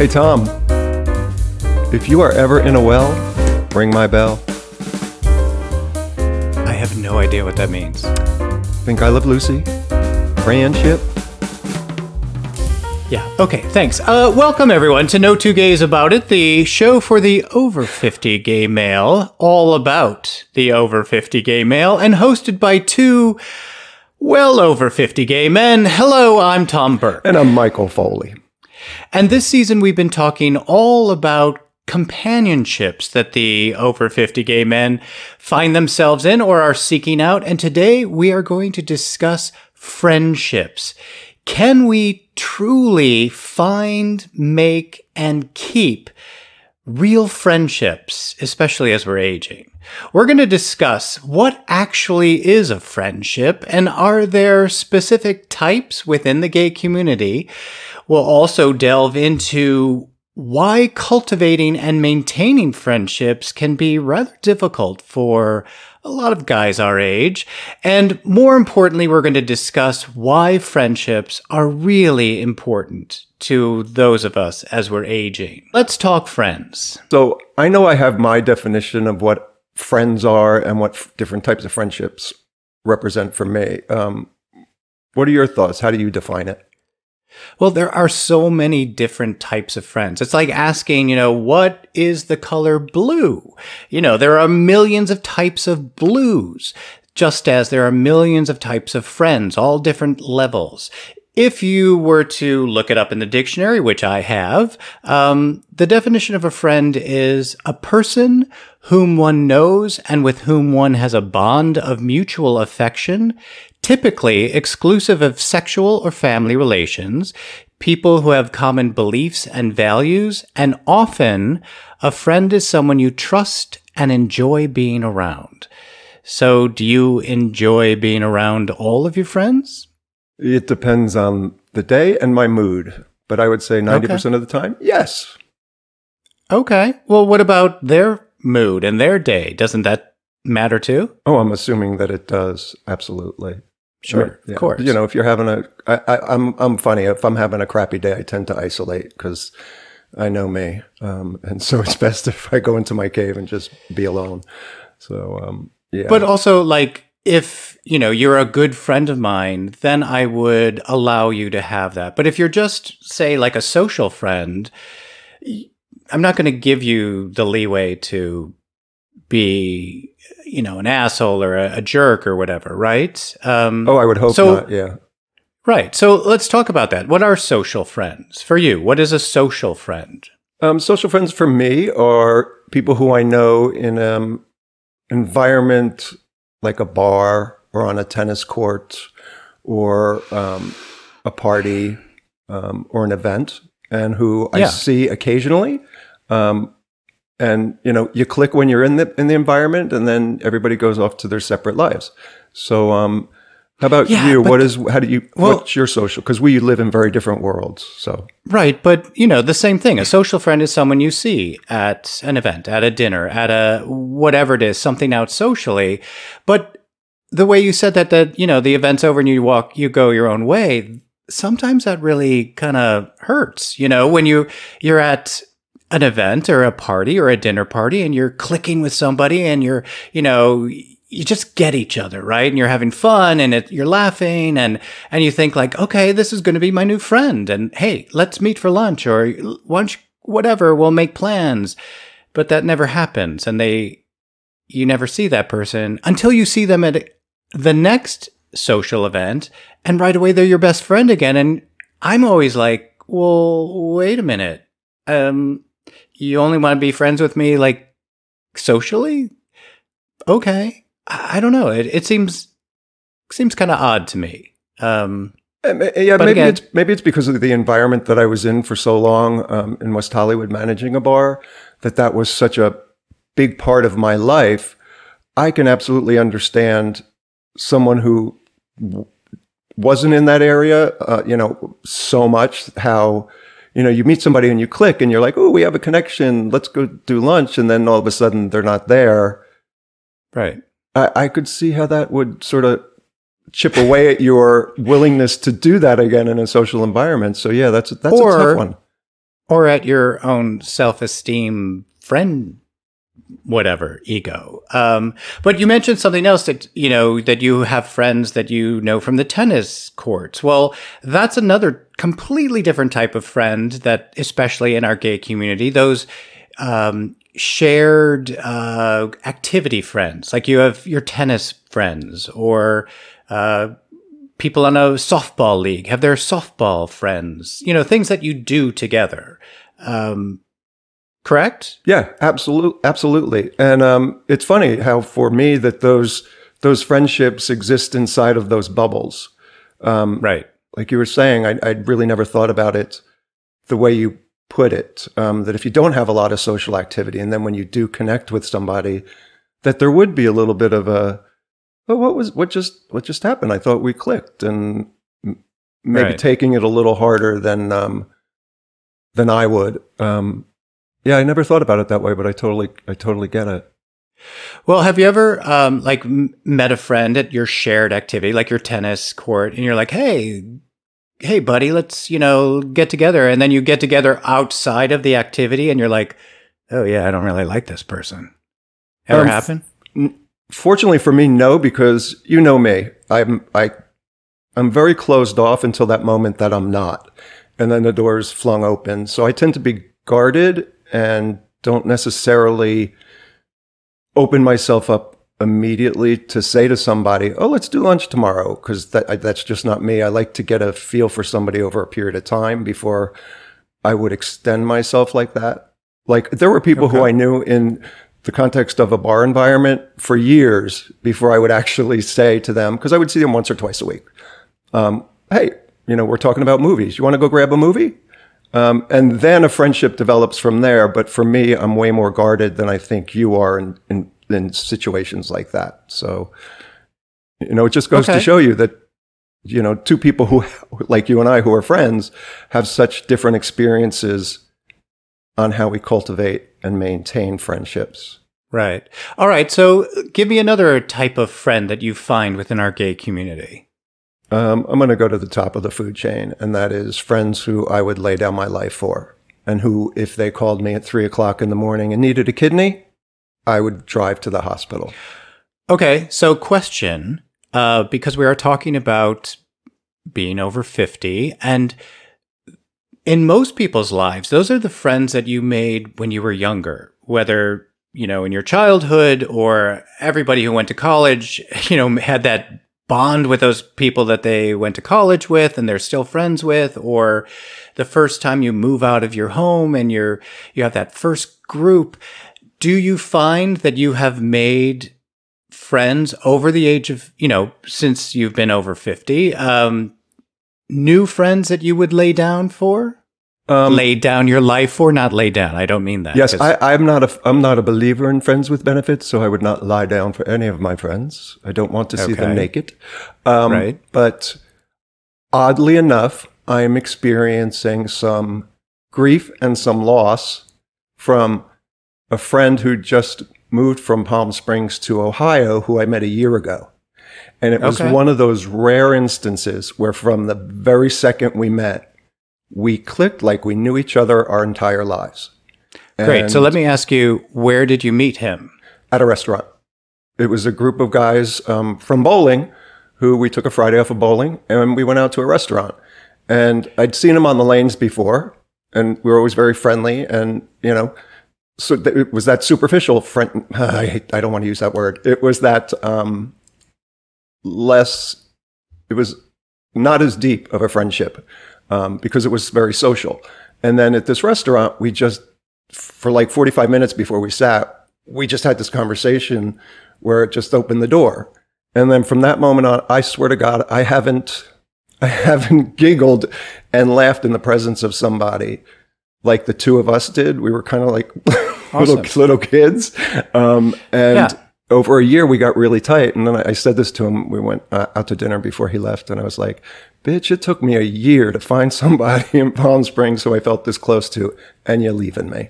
Hey, Tom, if you are ever in a well, ring my bell. I have no idea what that means. Think I Love Lucy? Friendship? Yeah. Okay. Thanks. Uh, welcome everyone to No Two Gays About It, the show for the over fifty gay male, all about the over fifty gay male, and hosted by two well over fifty gay men. Hello, I'm Tom Burke, And I'm Michael Foley. And this season we've been talking all about companionships that the over 50 gay men find themselves in or are seeking out. And today we are going to discuss friendships. Can we truly find, make, and keep real friendships, especially as we're aging? We're going to discuss what actually is a friendship and are there specific types within the gay community? We'll also delve into why cultivating and maintaining friendships can be rather difficult for a lot of guys our age. And more importantly, we're going to discuss why friendships are really important to those of us as we're aging. Let's talk friends. So I know I have my definition of what friends are and what f- different types of friendships represent for me. Um, what are your thoughts? How do you define it? Well, there are so many different types of friends. It's like asking, you know, what is the color blue? You know, there are millions of types of blues, just as there are millions of types of friends, all different levels. If you were to look it up in the dictionary, which I have, um, the definition of a friend is a person whom one knows and with whom one has a bond of mutual affection, typically exclusive of sexual or family relations, people who have common beliefs and values, and often a friend is someone you trust and enjoy being around. So, do you enjoy being around all of your friends? It depends on the day and my mood, but I would say 90% of the time, yes. Okay. Well, what about their mood and their day? Doesn't that matter too? Oh, I'm assuming that it does. Absolutely. Sure, Yeah. of course. You know, if you're having a, I, I, I'm, I'm funny. If I'm having a crappy day, I tend to isolate because I know me, um, and so it's best if I go into my cave and just be alone. So, um, yeah. But also, like, if you know you're a good friend of mine, then I would allow you to have that. But if you're just say like a social friend, i'm not going to give you the leeway to be, you know, an asshole or a, a jerk or whatever, right? Um, oh, I would hope so- not. Yeah. right. So let's talk about that. What are social friends for you? What is a social friend? Um, social friends for me are people who I know in um environment like a bar or on a tennis court or um, a party um, or an event, and who I see occasionally. Um, and you know, you click when you're in the in the environment, and then everybody goes off to their separate lives. So, um, how about Yeah, you? What is how do you? Well- what's your social? Because we live in very different worlds. So, Right, but you know, the same thing. A social friend is someone you see at an event, at a dinner, at a whatever it is, something out socially. But the way you said that that, you know, the event's over and you walk you go your own way, sometimes that really kind of hurts, you know, when you you're at an event or a party or a dinner party and you're clicking with somebody and you're, you know, you just get each other, right? And you're having fun and it, you're laughing and, and you think like, okay, this is going to be my new friend. And hey, let's meet for lunch or lunch, whatever. We'll make plans. But that never happens. And they, you never see that person until you see them at the next social event. And right away, they're your best friend again. And I'm always like, well, wait a minute. Um, you only want to be friends with me like socially? Okay. I don't know. It, it seems seems kind of odd to me. Um, Uh, Yeah, maybe again- it's maybe it's because of the environment that I was in for so long um, in West Hollywood, managing a bar, that that was such a big part of my life. I can absolutely understand someone who w- wasn't in that area, uh, you know, so much. How you know you meet somebody and you click, and you're like, "Oh, we have a connection. Let's go do lunch," and then all of a sudden they're not there. right. I, I could see how that would sort of chip away at your willingness to do that again in a social environment. So yeah, that's that's a Or- tough one. or at your own self-esteem friend whatever ego um, but you mentioned something else that you know that you have friends that you know from the tennis courts well that's another completely different type of friend that especially in our gay community those um, shared uh, activity friends like you have your tennis friends or uh, people on a softball league have their softball friends you know things that you do together um, correct? Yeah, absolutely, absolutely. And um, it's funny how for me that those those friendships exist inside of those bubbles. Um, right. Like you were saying, I, I'd really never thought about it the way you put it. Um, that if you don't have a lot of social activity, and then when you do connect with somebody, that there would be a little bit of a, oh, what was what just what just happened? I thought we clicked, and maybe right. taking it a little harder than um, than I would. Um, yeah, I never thought about it that way, but I totally, I totally get it. Well, have you ever um, like met a friend at your shared activity, like your tennis court, and you're like, "Hey, hey, buddy, let's you know get together," and then you get together outside of the activity, and you're like, "Oh yeah, I don't really like this person." Ever um, happen? F- fortunately for me, no, because you know me, I'm I, I'm very closed off until that moment that I'm not, and then the doors flung open. So I tend to be guarded and don't necessarily open myself up immediately to say to somebody, "Oh, let's do lunch tomorrow," because that, that's just not me. I like to get a feel for somebody over a period of time before I would extend myself like that. Like there were people okay. who I knew in the context of a bar environment for years before I would actually say to them, because I would see them once or twice a week. Um, hey, you know, we're talking about movies. You want to go grab a movie? Um, and then a friendship develops from there. But for me, I'm way more guarded than I think you are in, in, in situations like that. So, you know, it just goes okay. to show you that, you know, two people who, like you and I, who are friends, have such different experiences on how we cultivate and maintain friendships. Right. All right. So give me another type of friend that you find within our gay community. Um, I'm going to go to the top of the food chain, and that is friends who I would lay down my life for, and who, if they called me at three o'clock in the morning and needed a kidney, I would drive to the hospital. Okay, so question, uh, because we are talking about being over 50, and in most people's lives, those are the friends that you made when you were younger, whether you know in your childhood or everybody who went to college, you know, had that bond with those people that they went to college with and they're still friends with or the first time you move out of your home and you're you have that first group do you find that you have made friends over the age of you know since you've been over 50 um, new friends that you would lay down for um, lay down your life for, not lay down. I don't mean that. Yes, I, am not a I'm not a believer in friends with benefits, so I would not lie down for any of my friends. I don't want to see okay. them naked. Um, right. But oddly enough, I am experiencing some grief and some loss from a friend who just moved from Palm Springs to Ohio, who I met a year ago. And it was okay. one of those rare instances where, from the very second we met, we clicked like we knew each other our entire lives. Great. So let me ask you, where did you meet him? At a restaurant. It was a group of guys um, from bowling who we took a Friday off of bowling and we went out to a restaurant. And I'd seen him on the lanes before and we were always very friendly. And, you know, so th- it was that superficial friend. I, I don't want to use that word. It was that um, less, it was not as deep of a friendship um, because it was very social. And then at this restaurant, we just, for like 45 minutes before we sat, we just had this conversation where it just opened the door. And then from that moment on, I swear to God, I haven't, I haven't giggled and laughed in the presence of somebody like the two of us did. We were kind of like awesome. little, little kids. Um, and yeah. over a year, we got really tight. And then I, said this to him. We went uh, out to dinner before he left. And I was like, bitch, it took me a year to find somebody in Palm Springs who I felt this close to, and you're leaving me.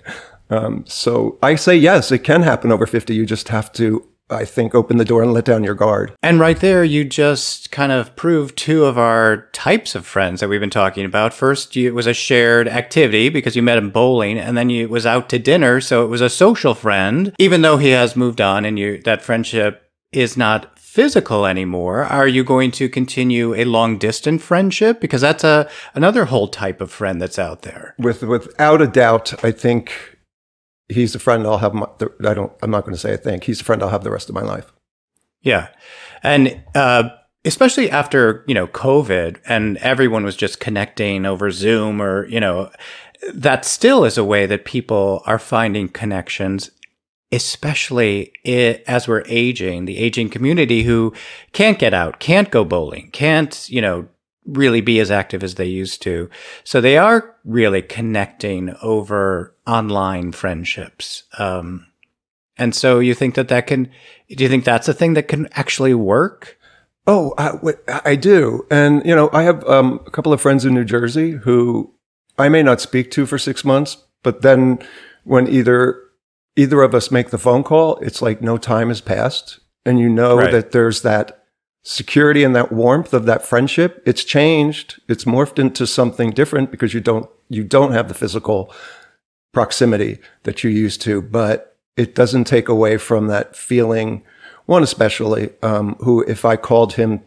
Um, so I say yes, it can happen over 50. You just have to I think, open the door and let down your guard. And right there, you just kind of proved two of our types of friends that we've been talking about. First, you, it was a shared activity because you met him bowling, and then you was out to dinner, so it was a social friend. Even though he has moved on, and you that friendship is not physical anymore, are you going to continue a long distance friendship? Because that's a another whole type of friend that's out there. With without a doubt, I think he's a friend I'll have. My, I don't. I'm not going to say I think he's a friend I'll have the rest of my life. Yeah, and uh, especially after you know COVID and everyone was just connecting over Zoom or you know that still is a way that people are finding connections. Especially it, as we're aging, the aging community who can't get out, can't go bowling, can't, you know, really be as active as they used to. So they are really connecting over online friendships. Um, and so you think that that can, do you think that's a thing that can actually work? Oh, I, I do. And, you know, I have um, a couple of friends in New Jersey who I may not speak to for six months, but then when either either of us make the phone call, it's like no time has passed. And you know right. that there's that security and that warmth of that friendship it's changed it's morphed into something different because you don't you don't have the physical proximity that you're used to but it doesn't take away from that feeling one especially um, who if i called him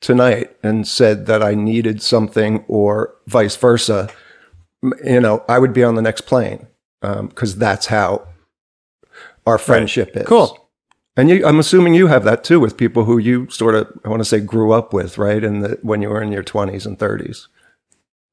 tonight and said that i needed something or vice versa you know i would be on the next plane because um, that's how our friendship right. is cool and you, I'm assuming you have that too with people who you sort of, I want to say, grew up with, right? And when you were in your 20s and 30s.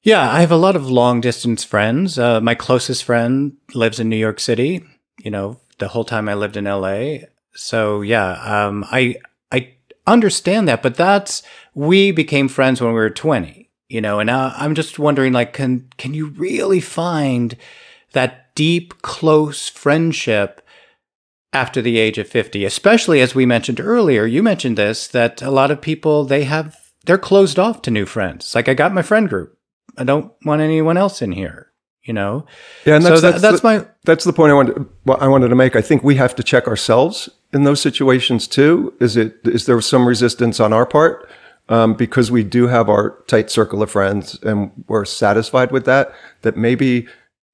Yeah, I have a lot of long distance friends. Uh, my closest friend lives in New York City. You know, the whole time I lived in LA. So yeah, um, I I understand that, but that's we became friends when we were 20. You know, and now I'm just wondering, like, can can you really find that deep, close friendship? after the age of 50, especially as we mentioned earlier, you mentioned this, that a lot of people, they have, they're closed off to new friends. Like I got my friend group. I don't want anyone else in here, you know? Yeah. And that's, so that's, that's the, my, that's the point I wanted, well, I wanted to make. I think we have to check ourselves in those situations too. Is it, is there some resistance on our part? Um, because we do have our tight circle of friends and we're satisfied with that, that maybe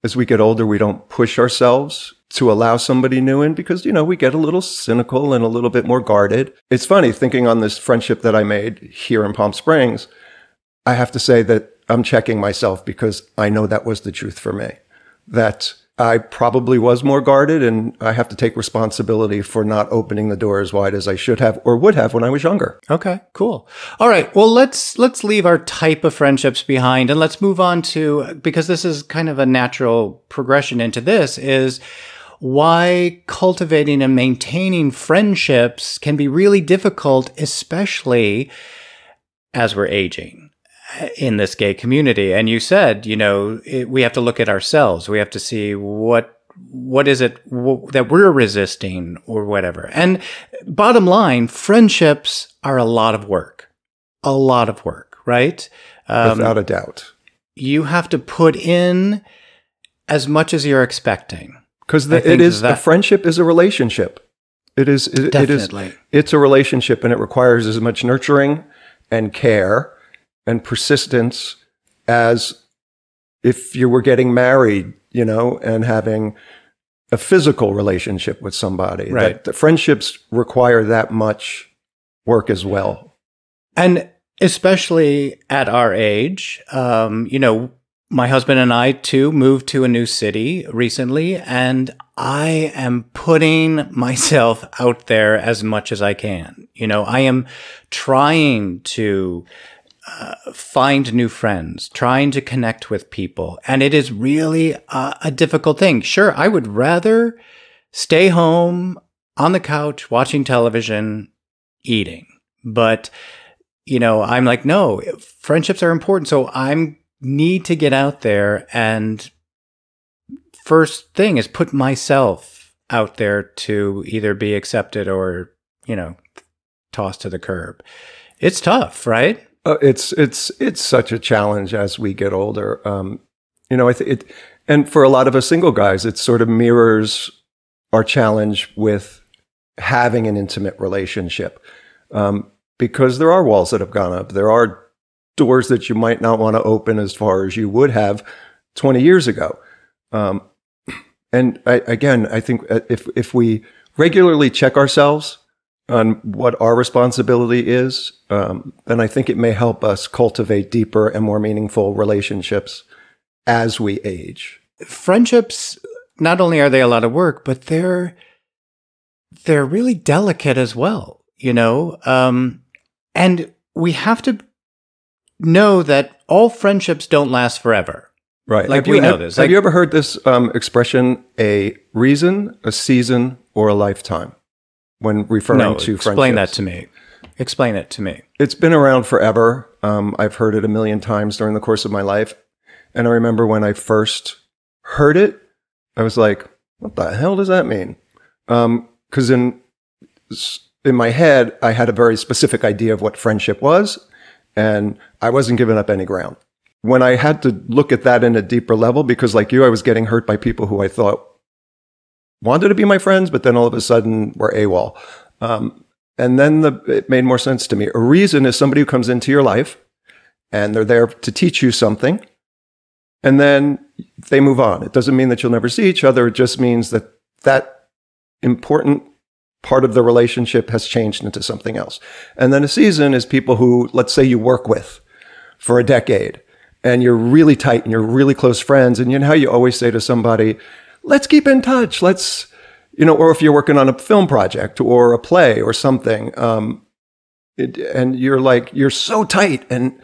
as we get older, we don't push ourselves to allow somebody new in because, you know, we get a little cynical and a little bit more guarded. It's funny thinking on this friendship that I made here in Palm Springs. I have to say that I'm checking myself because I know that was the truth for me. That I probably was more guarded and I have to take responsibility for not opening the door as wide as I should have or would have when I was younger. Okay, cool. All right. Well, let's let's leave our type of friendships behind and let's move on to because this is kind of a natural progression into this is why cultivating and maintaining friendships can be really difficult, especially as we're aging in this gay community. And you said, you know, it, we have to look at ourselves. We have to see what what is it w- that we're resisting or whatever. And bottom line, friendships are a lot of work, a lot of work, right? Um, Without a doubt. You have to put in as much as you're expecting because it is that, a friendship is a relationship. It is it, it is it's a relationship, and it requires as much nurturing and care and persistence as if you were getting married, you know, and having a physical relationship with somebody. Right. That the friendships require that much work as well. And especially at our age, um, you know, my husband and I too moved to a new city recently, and I am putting myself out there as much as I can. You know, I am trying to uh, find new friends, trying to connect with people, and it is really a, a difficult thing. Sure, I would rather stay home on the couch watching television, eating, but you know, I'm like, no, friendships are important. So I'm need to get out there and first thing is put myself out there to either be accepted or, you know, tossed to the curb. It's tough, right? Uh, it's it's it's such a challenge as we get older. Um, you know, I think it, and for a lot of us single guys, it sort of mirrors our challenge with having an intimate relationship um, because there are walls that have gone up. There are doors that you might not want to open as far as you would have 20 years ago. Um, and I, again, I think uh, if if we regularly check ourselves on what our responsibility is, um, then I think it may help us cultivate deeper and more meaningful relationships as we age. Friendships, not only are they a lot of work, but they're they're really delicate as well. You know, um, and we have to know that all friendships don't last forever. Right. Like have we you, know have, this. Have you ever heard this um, expression, a reason, a season, or a lifetime when referring no, to explain that to me. Explain it to me. It's been around forever. Um, I've heard it a million times during the course of my life. And I remember when I first heard it, I was like, what the hell does that mean? Because in, in my head, I had a very specific idea of what friendship was, and I wasn't giving up any ground. When I had to look at that in a deeper level, because like you, I was getting hurt by people who I thought wanted to be my friends, but then all of a sudden were AWOL. Um, and then the, it made more sense to me. A reason is somebody who comes into your life and they're there to teach you something. And then they move on. It doesn't mean that you'll never see each other. It just means that that important part of the relationship has changed into something else. And then a season is people who, let's say you work with for a decade and you're really tight and you're really close friends. And you know how you always say to somebody, let's keep in touch. Let's, you know, or if you're working on a film project or a play or something, um, it, and you're like, you're so tight and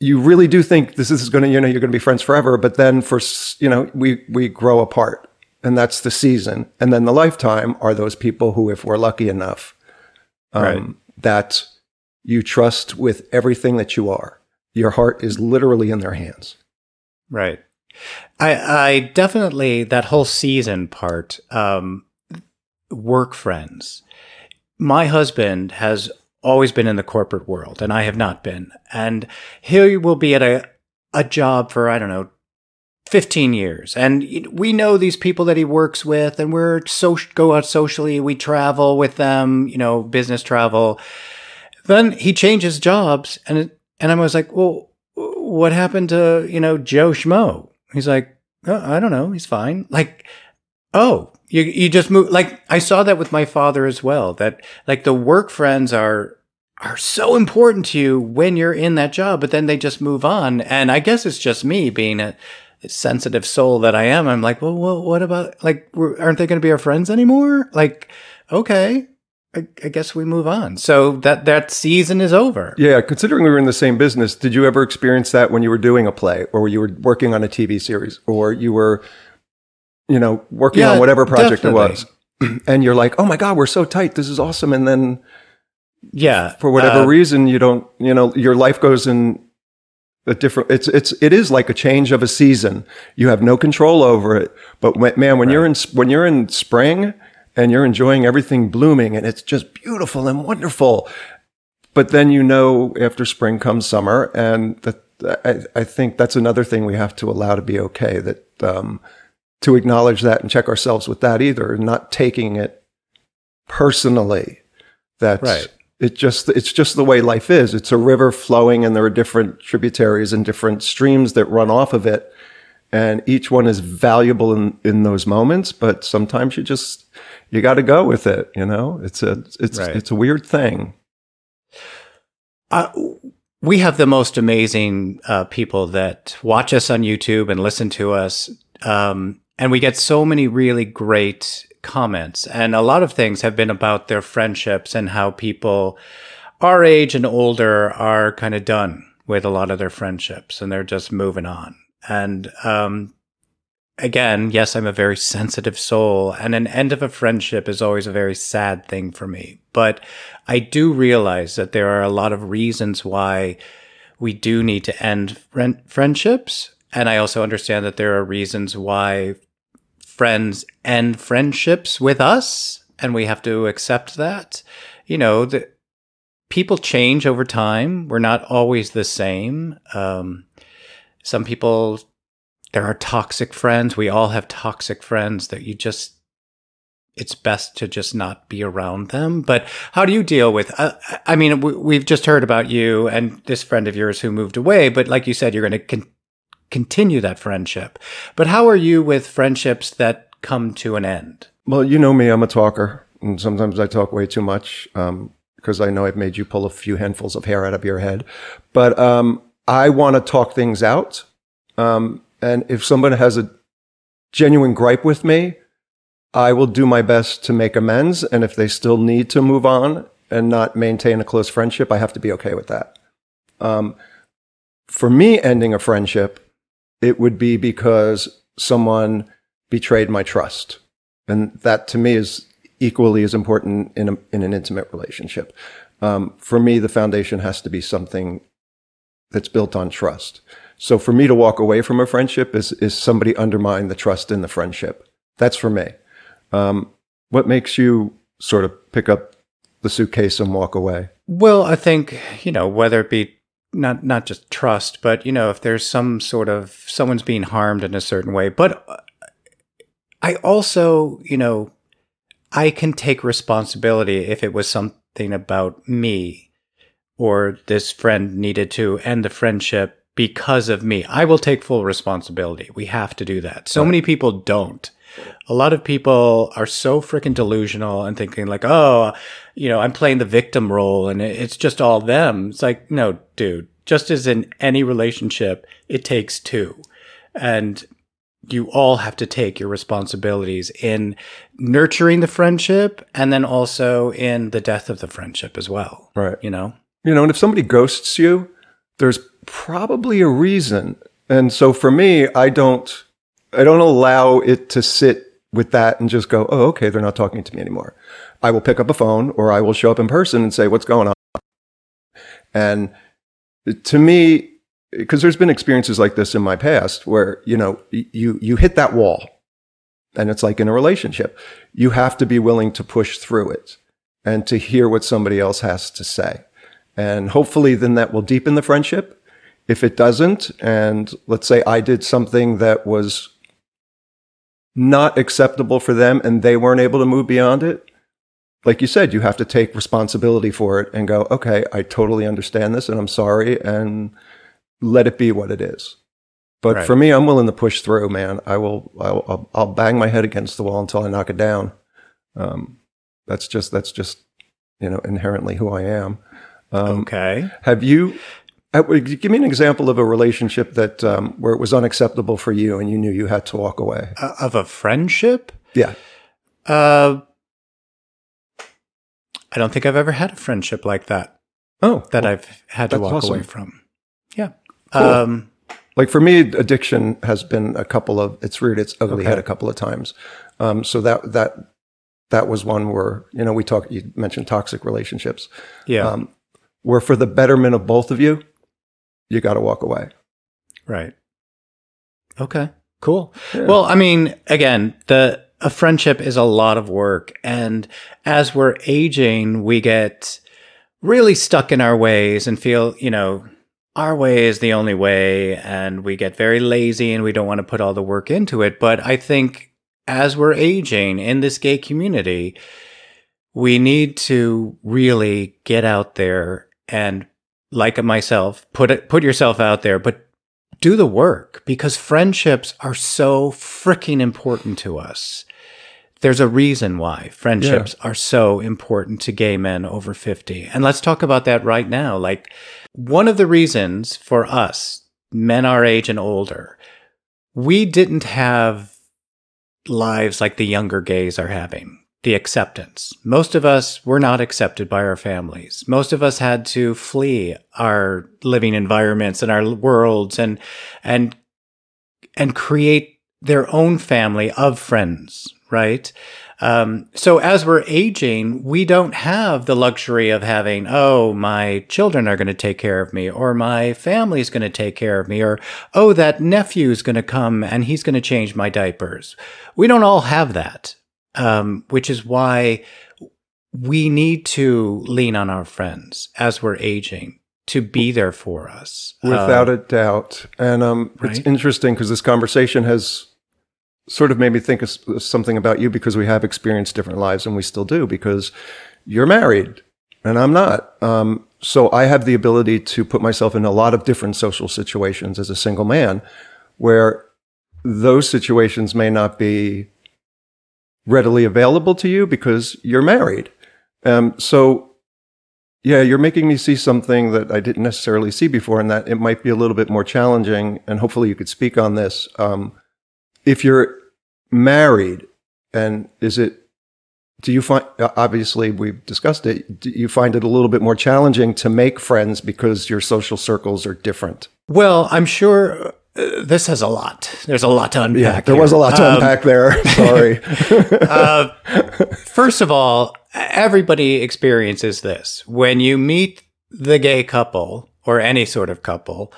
you really do think this is going to, you know, you're going to be friends forever. But then for, you know, we, we grow apart and that's the season. And then the lifetime are those people who, if we're lucky enough, um, Right. that you trust with everything that you are. Your heart is literally in their hands. Right. I I definitely that whole season part um work friends. My husband has always been in the corporate world and I have not been. And he will be at a a job for I don't know 15 years and we know these people that he works with and we're so go out socially we travel with them you know business travel then he changes jobs and it, and I was like well what happened to you know Joe Schmo he's like oh, I don't know. He's fine. Like oh you you just move like I saw that with my father as well that like the work friends are are so important to you when you're in that job but then they just move on. And I guess it's just me being a sensitive soul that I am, I'm like, well, well what about like, aren't they going to be our friends anymore? Like, okay, I, I guess we move on. So that that season is over. Yeah, considering we were in the same business, did you ever experience that when you were doing a play or you were working on a TV series or you were, you know, working Yeah, on whatever project definitely. it was? And you're like, oh my God, we're so tight. This is awesome. And then Yeah, for whatever uh, reason, you don't, you know, your life goes in a different, it's, it's, it is like a change of a season. You have no control over it. But when, man, when you're in, when you're in spring and you're enjoying everything blooming and it's just beautiful and wonderful, but then you know after spring comes summer and that I, I think that's another thing we have to allow to be okay that um, to acknowledge that and check ourselves with that either not taking it personally. That Right. it just it's just the way life is. It's a river flowing and there are different tributaries and different streams that run off of it and each one is valuable in in those moments but sometimes you just you got to go with it you know it's a it's Right. it's a weird thing Uh, we have the most amazing uh, people that watch us on YouTube and listen to us. Um, and we get so many really great comments. And a lot of things have been about their friendships and how people our age and older are kind of done with a lot of their friendships and they're just moving on. And um, again, yes, I'm a very sensitive soul, and an end of a friendship is always a very sad thing for me. But I do realize that there are a lot of reasons why we do need to end friend- friendships. And I also understand that there are reasons why friends end friendships with us, and we have to accept that. You know, the, people change over time. We're not always the same. Um, some people, there are toxic friends. We all have toxic friends that you just, it's best to just not be around them. But how do you deal with? Uh, I mean, we, have just heard about you and this friend of yours who moved away, but like you said, you're going to con- continue that friendship. But how are you with friendships that come to an end? Well, you know me, I'm a talker, and sometimes I talk way too much because um, I know I've made you pull a few handfuls of hair out of your head. But um, I want to talk things out. Um, and if someone has a genuine gripe with me, I will do my best to make amends. And if they still need to move on and not maintain a close friendship, I have to be okay with that. Um, for me, ending a friendship, it would be because someone betrayed my trust. And that to me is equally as important in, a, in an intimate relationship. Um, for me, the foundation has to be something that's built on trust. So for me to walk away from a friendship is, is somebody undermine the trust in the friendship. That's for me. Um, what makes you sort of pick up the suitcase and walk away? Well, I think, you know, whether it be not not just trust, but you know, if there's some sort of someone's being harmed in a certain way, but I also, you know, I can take responsibility if it was something about me or this friend needed to end the friendship because of me. I will take full responsibility. We have to do that. So right. many people don't. A lot of people are so freaking delusional and thinking like, oh, you know, I'm playing the victim role and it's just all them. It's like, no, dude, just as in any relationship, it takes two. And you all have to take your responsibilities in nurturing the friendship and then also in the death of the friendship as well. Right. You know? You know, and if somebody ghosts you, there's probably a reason. And so for me, I don't I don't allow it to sit with that and just go, "Oh, okay, they're not talking to me anymore." I will pick up a phone or I will show up in person and say, "What's going on?" And to me, because there's been experiences like this in my past where, you know, you you hit that wall. And it's like in a relationship, you have to be willing to push through it and to hear what somebody else has to say. And hopefully then that will deepen the friendship. If it doesn't, and let's say I did something that was not acceptable for them and they weren't able to move beyond it, like you said, you have to take responsibility for it and go, okay, I totally understand this and I'm sorry and let it be what it is. But right. for me, I'm willing to push through, man. I will, I'll, I'll, bang my head against the wall until I knock it down. Um, that's just, that's just, you know, inherently who I am. Um, okay. Have you, uh, give me an example of a relationship that um, where it was unacceptable for you and you knew you had to walk away. Uh, of a friendship? Yeah. Uh, I don't think I've ever had a friendship like that. Oh, that well, I've had to walk awesome. away from. Yeah. Cool. Um, like for me, addiction has been a couple of its reared its ugly okay. head a couple of times. Um, so that that that was one where you know we talked. You mentioned toxic relationships. Yeah. Um, where for the betterment of both of you, you got to walk away. Right. Okay. Cool. Yeah. Well, I mean, again, the a friendship is a lot of work, and as we're aging, we get really stuck in our ways and feel, you know, our way is the only way, and we get very lazy and we don't want to put all the work into it. But I think as we're aging in this gay community, we need to really get out there and like myself, put it, put yourself out there, but do the work because friendships are so freaking important to us. There's a reason why friendships yeah. are so important to gay men over 50. And let's talk about that right now. Like one of the reasons for us, men our age and older, we didn't have lives like the younger gays are having the acceptance. Most of us were not accepted by our families. Most of us had to flee our living environments and our worlds and and and create their own family of friends, right? Um, so as we're aging, we don't have the luxury of having, oh, my children are going to take care of me, or my family is going to take care of me, or oh, that nephew is going to come and he's going to change my diapers. We don't all have that um, which is why we need to lean on our friends as we're aging to be there for us. Without uh, a doubt. And um, right? it's interesting because this conversation has sort of made me think of something about you because we have experienced different lives and we still do because you're married and I'm not. Um, so I have the ability to put myself in a lot of different social situations as a single man where those situations may not be readily available to you because you're married. Um, so yeah, you're making me see something that I didn't necessarily see before, and that it might be a little bit more challenging. And hopefully, you could speak on this. Um, if you're married, and is it? Do you find? Obviously, we've discussed it. Do you find it a little bit more challenging to make friends because your social circles are different? Well, I'm sure uh, this has a lot. There's a lot to unpack. Yeah, there here. was a lot to Um, unpack there. Sorry. uh, first of all, everybody experiences this. When you meet the gay couple or any sort of couple,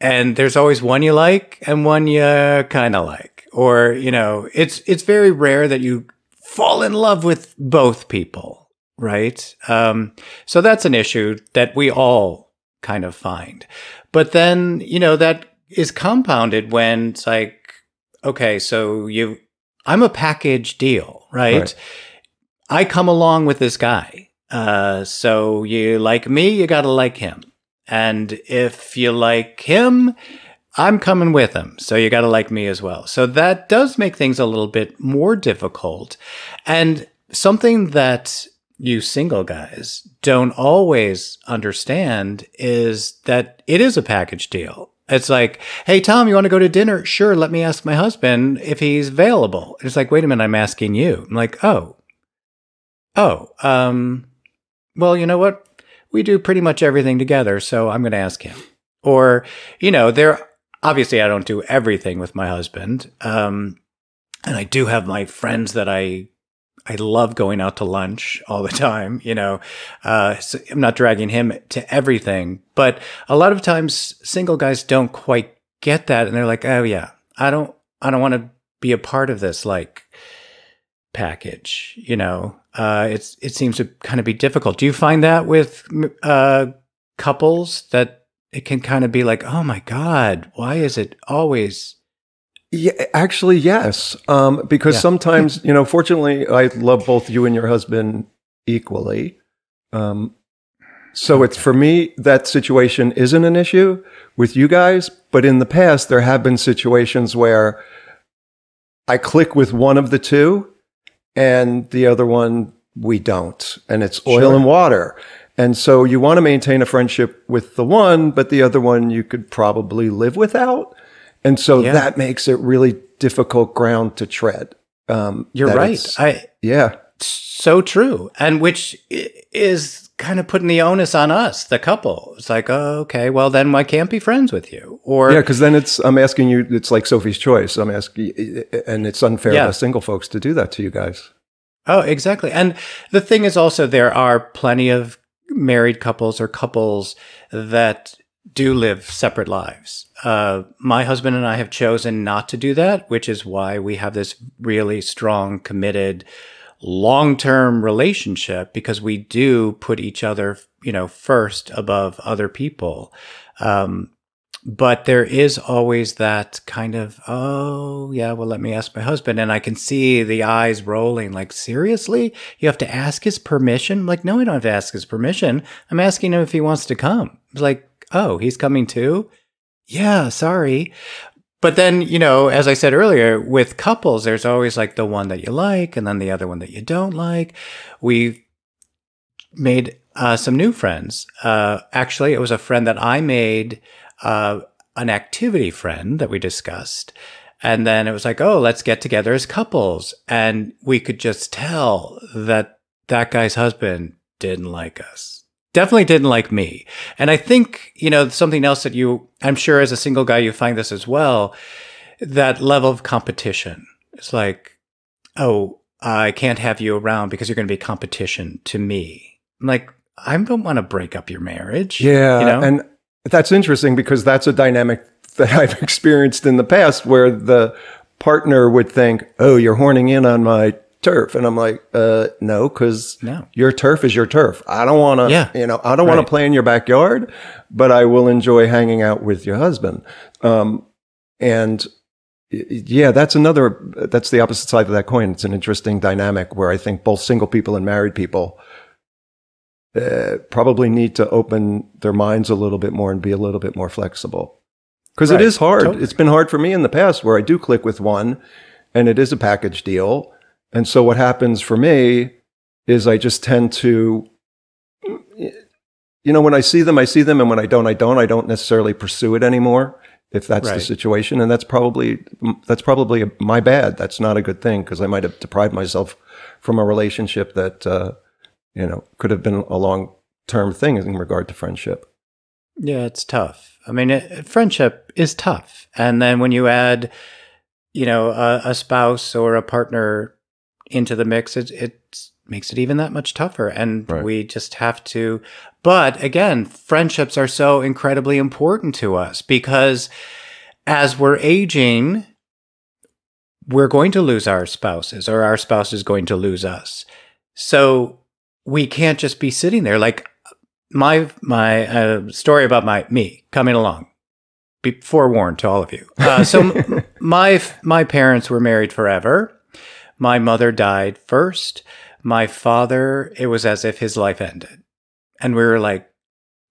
and there's always one you like and one you kind of like, or you know, it's it's very rare that you fall in love with both people, right? Um, so that's an issue that we all kind of find. But then, you know, that is compounded when it's like, okay, so you I'm a package deal, right? Right. I come along with this guy. Uh, so you like me, you got to like him. And if you like him, I'm coming with him. So you got to like me as well. So that does make things a little bit more difficult. And something that you single guys don't always understand is that it is a package deal. It's like, hey, Tom, you want to go to dinner? Sure, let me ask my husband if he's available. It's like, wait a minute, I'm asking you. I'm like, oh, oh, um, well, you know what? We do pretty much everything together, so I'm going to ask him. Or, you know, there, obviously, I don't do everything with my husband. Um, and I do have my friends that I I love going out to lunch all the time. You know, uh, so I'm not dragging him to everything, but a lot of times single guys don't quite get that, and they're like, "Oh yeah, I don't, I don't want to be a part of this like package." You know, uh, it's it seems to kind of be difficult. Do you find that with uh, couples that it can kind of be like, "Oh my god, why is it always?" Yeah, actually, yes. Um, because Yeah. sometimes, you know, fortunately, I love both you and your husband equally. Um, so it's for me that situation isn't an issue with you guys, but in the past there have been situations where I click with one of the two, and the other one we don't, and it's oil Sure. and water. And so you want to maintain a friendship with the one, but the other one you could probably live without. And so Yeah. that makes it really difficult ground to tread. Um, You're right. I yeah. so true and which is kind of putting the onus on us the couple it's like oh, okay well then I can't be friends with you or Yeah, because then it's I'm asking you. It's like Sophie's Choice. I'm asking, and it's unfair Yeah. to single folks to do that to you guys. oh exactly and the thing is also there are plenty of married couples or couples that do live separate lives. Uh, my husband and i have chosen not to do that which is why we have this really strong committed long-term relationship because we do put each other you know first above other people. Um, but there is always that kind of oh yeah well let me ask my husband. And i can see the eyes rolling like seriously? You have to ask his permission? Like no i don't have to ask his permission. I'm asking him if he wants to come. It's like oh he's coming too yeah sorry but then, you know, as I said earlier, with couples, there's always like the one that you like and then the other one that you don't like. We've made uh, some new friends. Uh, actually, it was a friend that I made, uh, an activity friend that we discussed. And then it was like, oh, let's get together as couples. And we could just tell that that guy's husband didn't like us. Definitely didn't like me. And I think, you know, something else that you, I'm sure as a single guy, you find this as well, that level of competition. It's like, oh, I can't have you around because you're going to be competition to me. I'm like, I don't want to break up your marriage. Yeah, You know? and that's interesting because that's a dynamic that I've experienced in the past where the partner would think, "Oh, you're horning in on my turf," and I'm like, "Uh, no, because No. your turf is your turf. I don't want to, Yeah. you know, I don't want Right. to play in your backyard, but I will enjoy hanging out with your husband." Um, and yeah, that's another, that's the opposite side of that coin. It's an interesting dynamic where I think both single people and married people uh, probably need to open their minds a little bit more and be a little bit more flexible. Because Right, it is hard. totally. It's been hard for me in the past where I do click with one and it is a package deal. And so what happens for me is I just tend to, you know, when I see them, I see them. And when I don't, I don't. I don't necessarily pursue it anymore if that's the situation. And that's probably, that's probably my bad. That's not a good thing because I might have deprived myself from a relationship that, uh, you know, could have been a long term thing in regard to friendship. Yeah, it's tough. I mean, it, friendship is tough. And then when you add, you know, a, a spouse or a partner into the mix, it, it makes it even that much tougher. And Right. we just have to. But again, friendships are so incredibly important to us because as we're aging, we're going to lose our spouses or our spouse is going to lose us. So we can't just be sitting there like my my uh, story about my me coming along. Be forewarned to all of you. Uh, so my my parents were married forever. My mother died first. My father, it was as if his life ended, and we were like,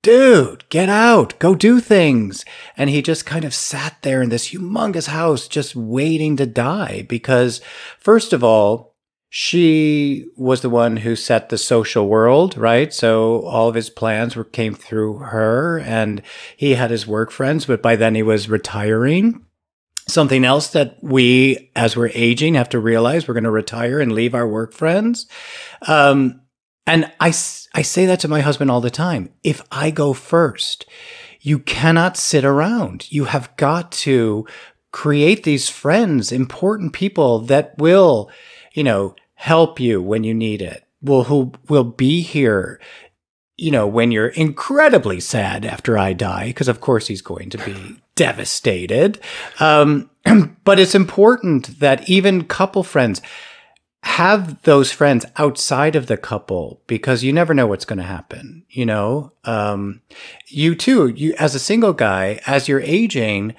"Dude, get out, go do things." And he just kind of sat there in this humongous house, just waiting to die because, first of all, she was the one who set the social world, right? So all of his plans were came through her and he had his work friends, but by then he was retiring. Something else that we, as we're aging, have to realize we're going to retire and leave our work friends. Um, and I say that to my husband all the time. If I go first, you cannot sit around. You have got to create these friends, important people that will, you know, help you when you need it. Will who will be here, you know, when you're incredibly sad after I die, because of course he's going to be devastated. Um, but it's important that even couple friends have those friends outside of the couple because you never know what's going to happen you know um, you too you as a single guy as you're aging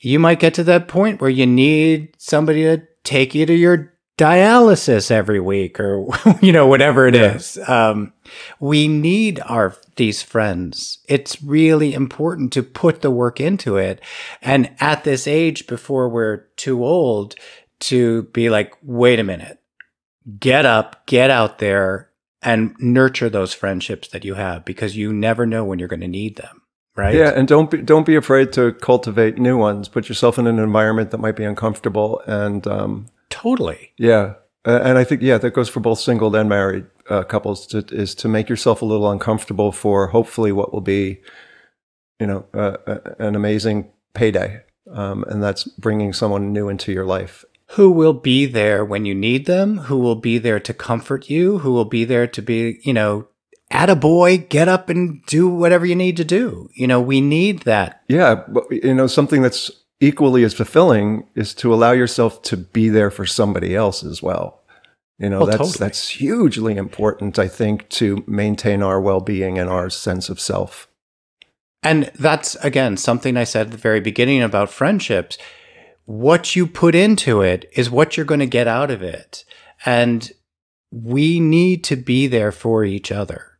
you might get to that point where you need somebody to take you to your dialysis every week or you know whatever it is. um, we need our these friends it's really important to put the work into it and at this age before we're too old to be like wait a minute get up, get out there and nurture those friendships that you have because you never know when you're going to need them. Right. Yeah, and don't be don't be afraid to cultivate new ones. Put yourself in an environment that might be uncomfortable, and um, Totally. yeah, and I think yeah, that goes for both single and married uh, couples. To, is to make yourself a little uncomfortable for hopefully what will be, you know, uh, uh, an amazing payday, um, and that's bringing someone new into your life. Who will be there when you need them? Who will be there to comfort you? Who will be there to be, you know, at a boy, get up and do whatever you need to do. You know, we need that. Yeah, but you know, something that's equally as fulfilling is to allow yourself to be there for somebody else as well. You know, Oh, that's totally. that's hugely important, I think, to maintain our well-being and our sense of self. And that's, again, something I said at the very beginning about friendships. What you put into it is what you're going to get out of it. And we need to be there for each other.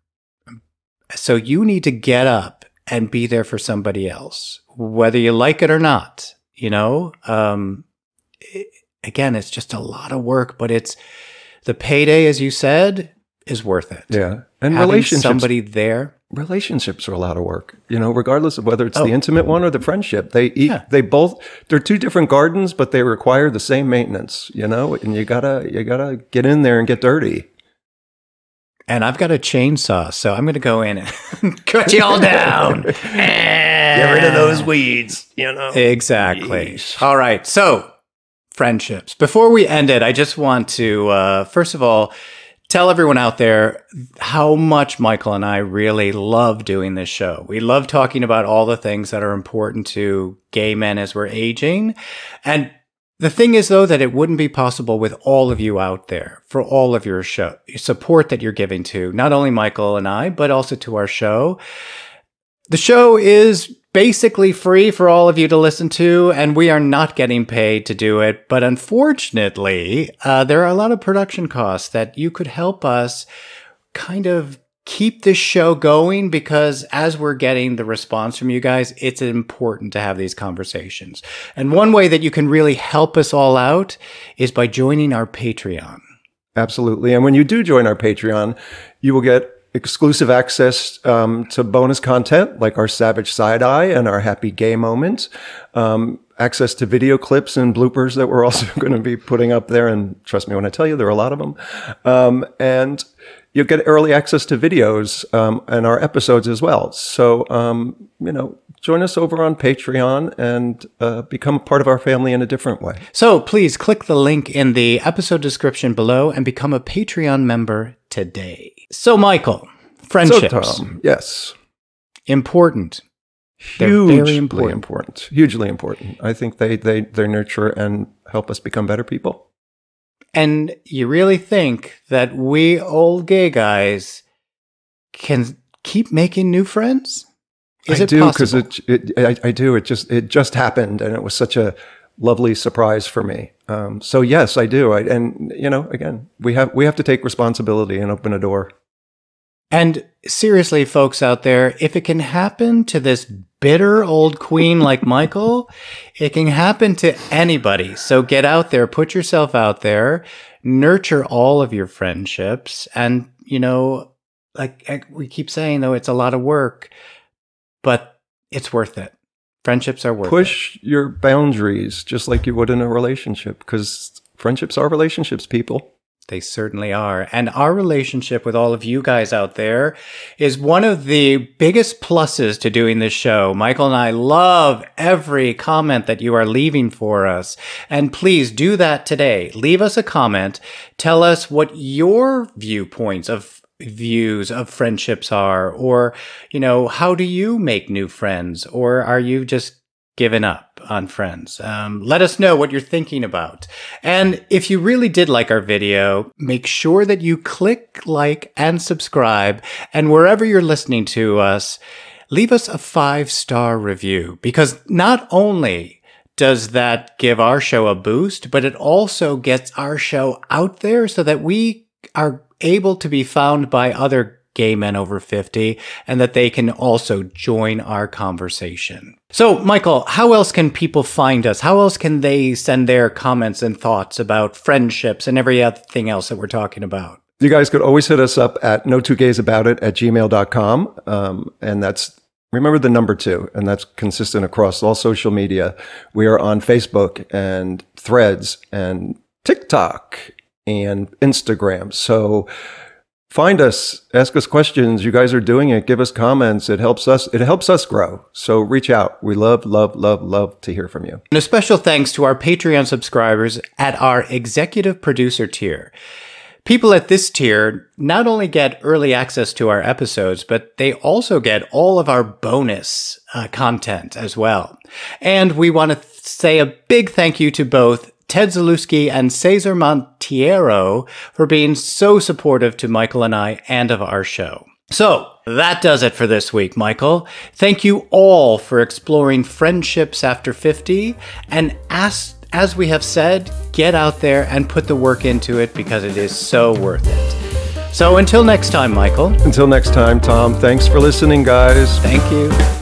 So you need to get up and be there for somebody else, whether you like it or not. You know, um, it- again, it's just a lot of work, but it's the payday, as you said, is worth it. Yeah, and Having relationships. somebody there. relationships are a lot of work. You know, regardless of whether it's Oh. the intimate one or the friendship. They eat. Yeah. They both. They're two different gardens, but they require the same maintenance. You know, and you gotta you gotta get in there and get dirty. And I've got a chainsaw, so I'm going to go in and cut you all down. Get rid of those weeds. You know. Exactly. Yeesh. All right. So, friendships. Before we end it, I just want to, uh, first of all, tell everyone out there how much Michael and I really love doing this show. We love talking about all the things that are important to gay men as we're aging. And the thing is, though, that it wouldn't be possible with all of you out there for all of your show support that you're giving to not only Michael and I, but also to our show. The show is basically free for all of you to listen to, and we are not getting paid to do it. But unfortunately, uh, there are a lot of production costs that you could help us kind of keep this show going because as we're getting the response from you guys, it's important to have these conversations. And one way that you can really help us all out is by joining our Patreon. Absolutely. And when you do join our Patreon, you will get exclusive access um, to bonus content like our Savage Side Eye and our Happy Gay Moment, um, access to video clips and bloopers that we're also going to be putting up there. And trust me when I tell you, there are a lot of them. Um, and you'll get early access to videos um, and our episodes as well. So, um, you know, join us over on Patreon and uh, become a part of our family in a different way. So please click the link in the episode description below and become a Patreon member today. So, Michael, friendships. So, Tom, yes. Important. Hugely important. important. Hugely important. I think they, they, they nurture and help us become better people. And you really think that we old gay guys can keep making new friends? Is I it do because it, it I, I do. It just it just happened, and it was such a lovely surprise for me. Um, so yes, I do. I, and you know, again, we have we have to take responsibility and open a door. And seriously, folks out there, if it can happen to this bitter old queen like Michael, it can happen to anybody. So get out there, put yourself out there, nurture all of your friendships. And, you know, like like we keep saying, though, it's a lot of work, but it's worth it. Friendships are worth it. Push your boundaries just like you would in a relationship, because friendships are relationships. People. They certainly are. And our relationship with all of you guys out there is one of the biggest pluses to doing this show. Michael and I love every comment that you are leaving for us. And please do that today. Leave us a comment. Tell us what your viewpoints of views of friendships are, or, you know, how do you make new friends? Or are you just given up on friends. Um, let us know what you're thinking about. And if you really did like our video, make sure that you click like and subscribe. And wherever you're listening to us, leave us a five star review because not only does that give our show a boost, but it also gets our show out there so that we are able to be found by other gay men over 50 and that they can also join our conversation. So, Michael, how else can people find us? How else can they send their comments and thoughts about friendships and everything else that we're talking about? You guys could always hit us up at no two gays about it at gmail.com. Um, and that's, remember the number two, and that's consistent across all social media. We are on Facebook and threads and TikTok and Instagram. So find us, ask us questions. You guys are doing it. Give us comments. It helps us. It helps us grow. So reach out. We love, love, love, love to hear from you. And a special thanks to our Patreon subscribers at our executive producer tier. People at this tier not only get early access to our episodes, but they also get all of our bonus uh, content as well. And we want to th- say a big thank you to both Ted Zalewski and Cesar Montiero for being so supportive to Michael and I and of our show. So that does it for this week, Michael. Thank you all for exploring friendships after 50 and as, as we have said, get out there and put the work into it because it is so worth it. So until next time, Michael. Until next time, Tom, thanks for listening, guys. Thank you.